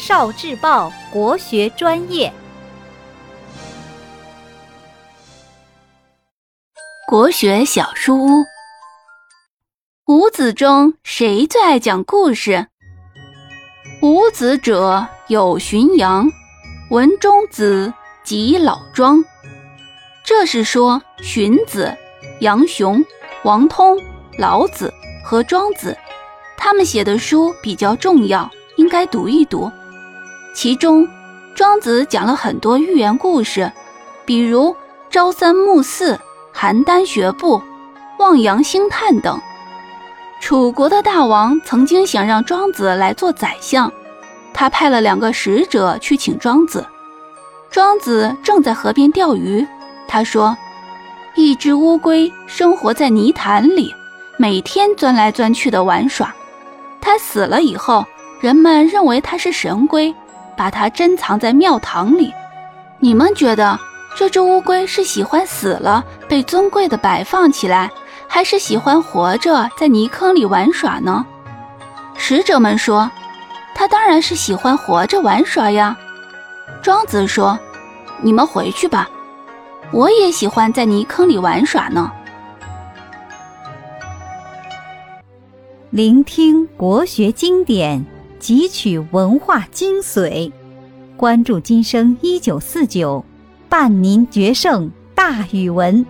少智报国学专业，国学小书屋。五子中谁最爱讲故事？五子者有荀扬、文中子及老庄。这是说荀子、杨雄、王通、老子和庄子，他们写的书比较重要，应该读一读。其中，庄子讲了很多寓言故事，比如朝三暮四、邯郸学步、望洋兴叹等。楚国的大王曾经想让庄子来做宰相，他派了两个使者去请庄子。庄子正在河边钓鱼，他说：“一只乌龟生活在泥潭里，每天钻来钻去的玩耍。它死了以后，人们认为它是神龟。”把它珍藏在庙堂里，你们觉得这只乌龟是喜欢死了被尊贵的摆放起来，还是喜欢活着在泥坑里玩耍呢？使者们说，它当然是喜欢活着玩耍呀。庄子说：“你们回去吧，我也喜欢在泥坑里玩耍呢。”聆听国学经典。汲取文化精髓，关注今生一九四九，伴您决胜大语文。